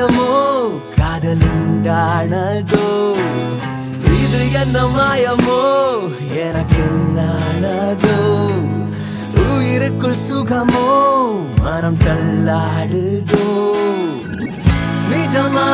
മായമോ കാതലുണ്ടാണതോ? ഇത് എന്ന മായമോ എനക്കെന്നാണതോ? ഉയരുക്കുൾ സുഖമോ മനം തള്ളാടുതോ? നിജമാ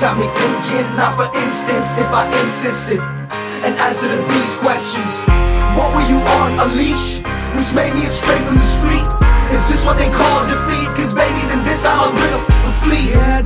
Got me thinking, not for instance, if I insisted and answered these questions. What were you on? A leash? Which made me stray from the street? Is this what they call defeat? Cause baby, then this time I'll bring a the fleet. Yeah,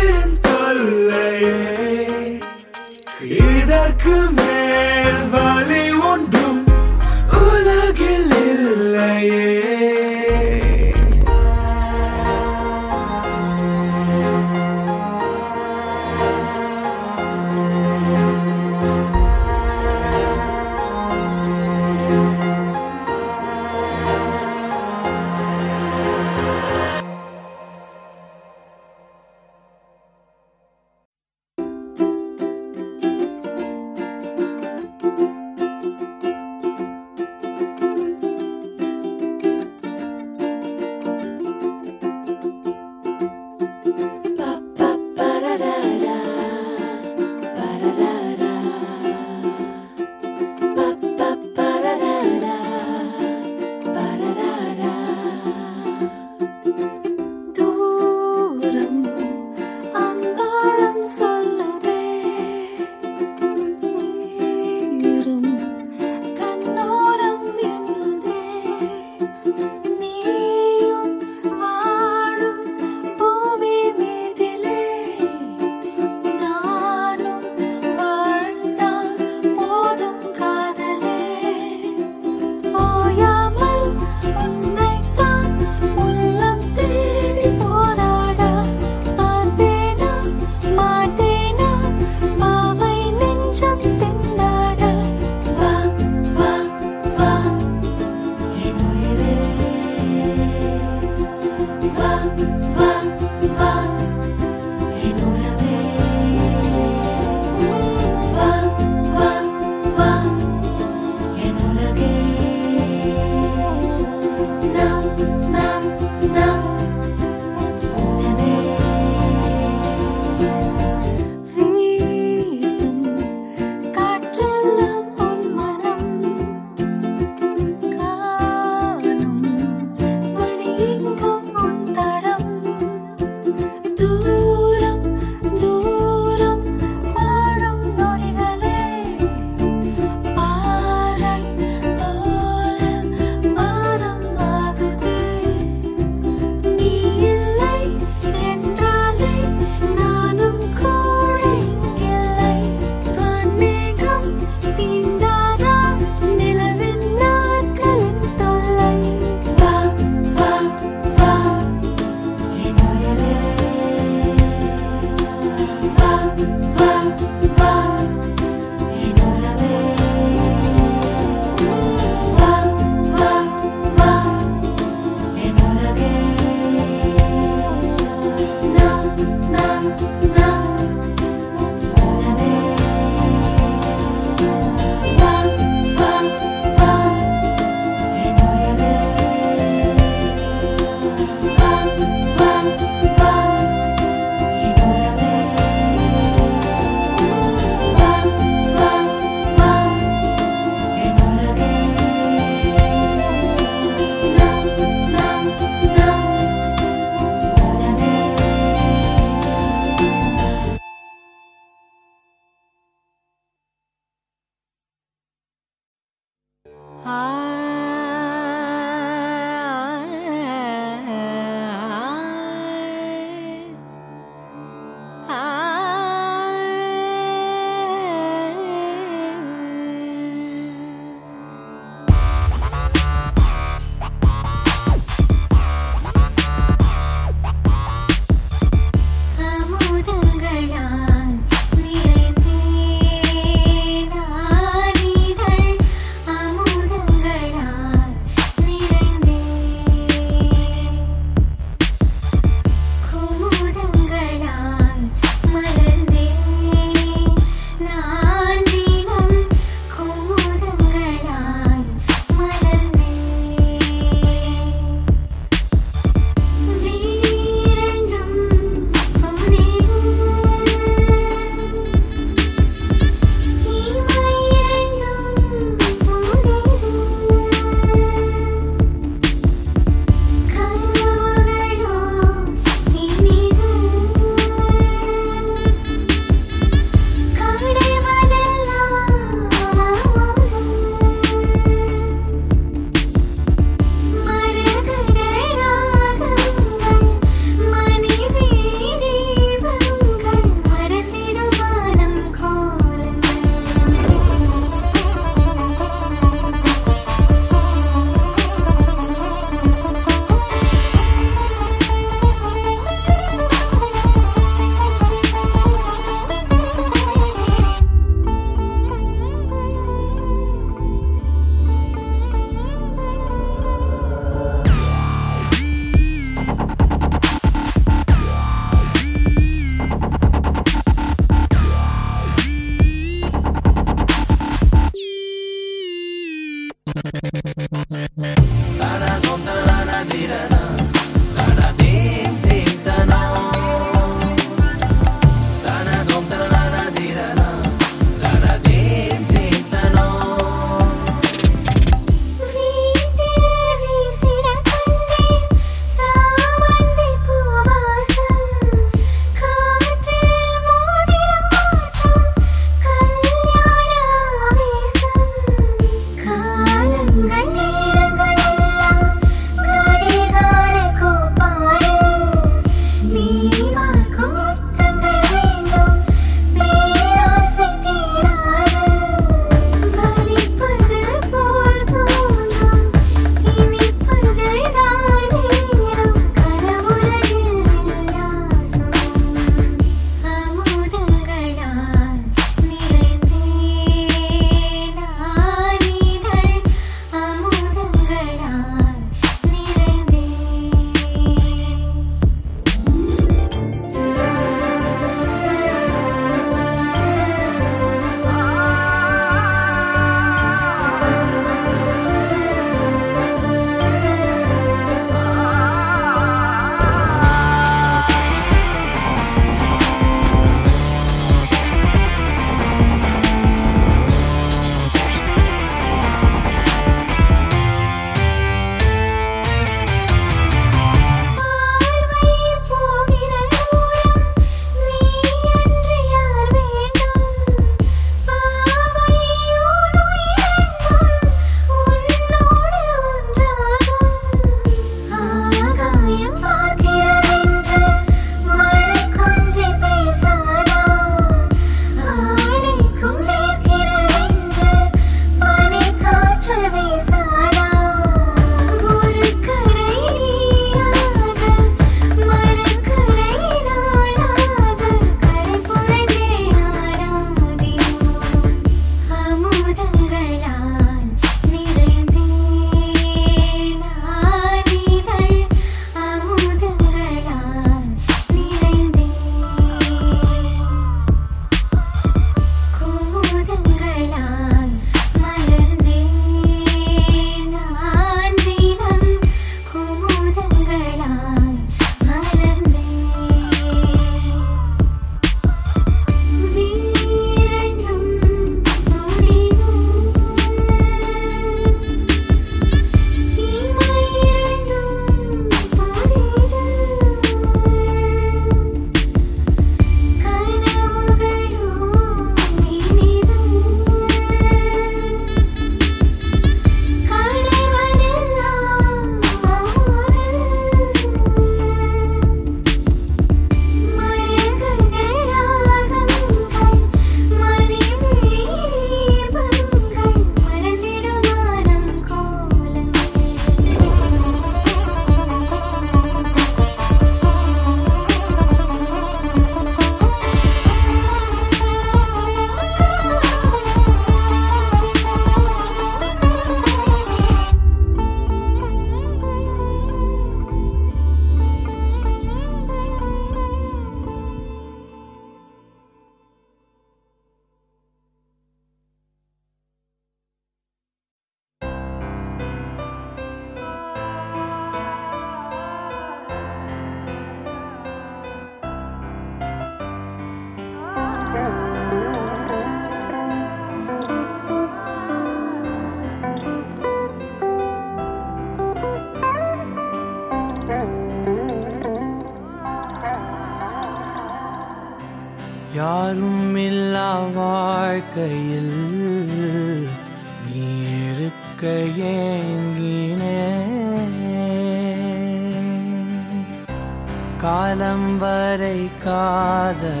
காலம் வரை காதலாய்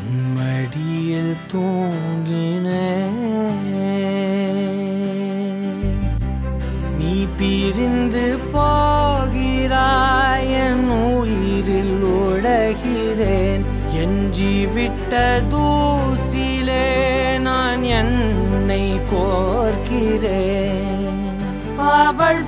உம்மடியில் தூங்கினேன். நீ பிரிந்து போகிறாய் என் உயிரில் உடகிறேன் எஞ்சி விட்ட தூசிலே நான் என்னை கோர்க்கிறேன். அவள்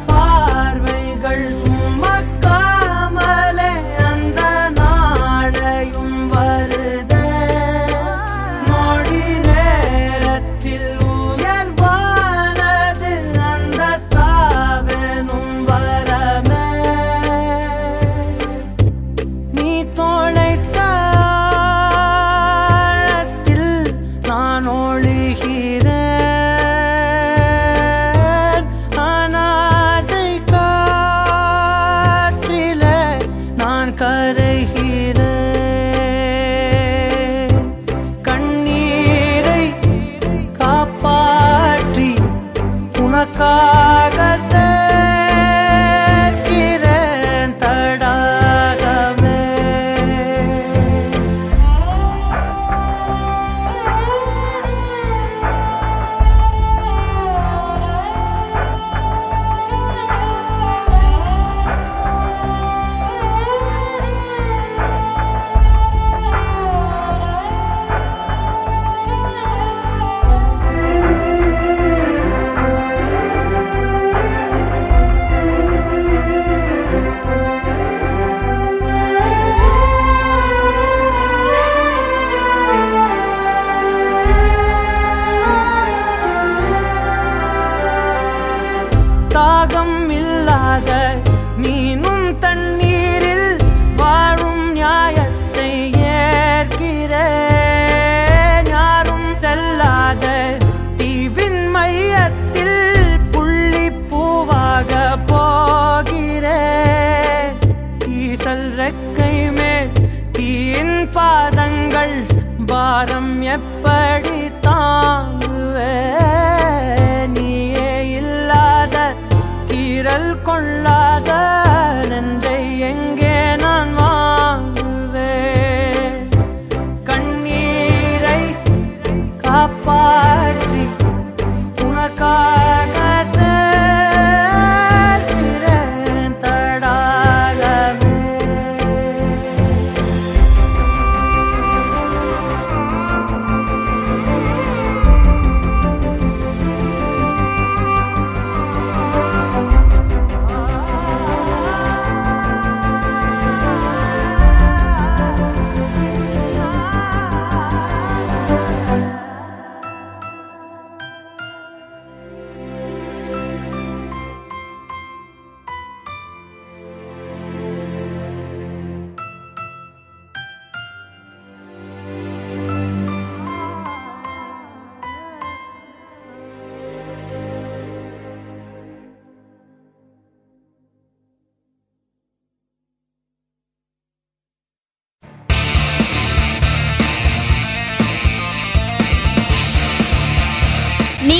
நான் ஒழுகிறேன்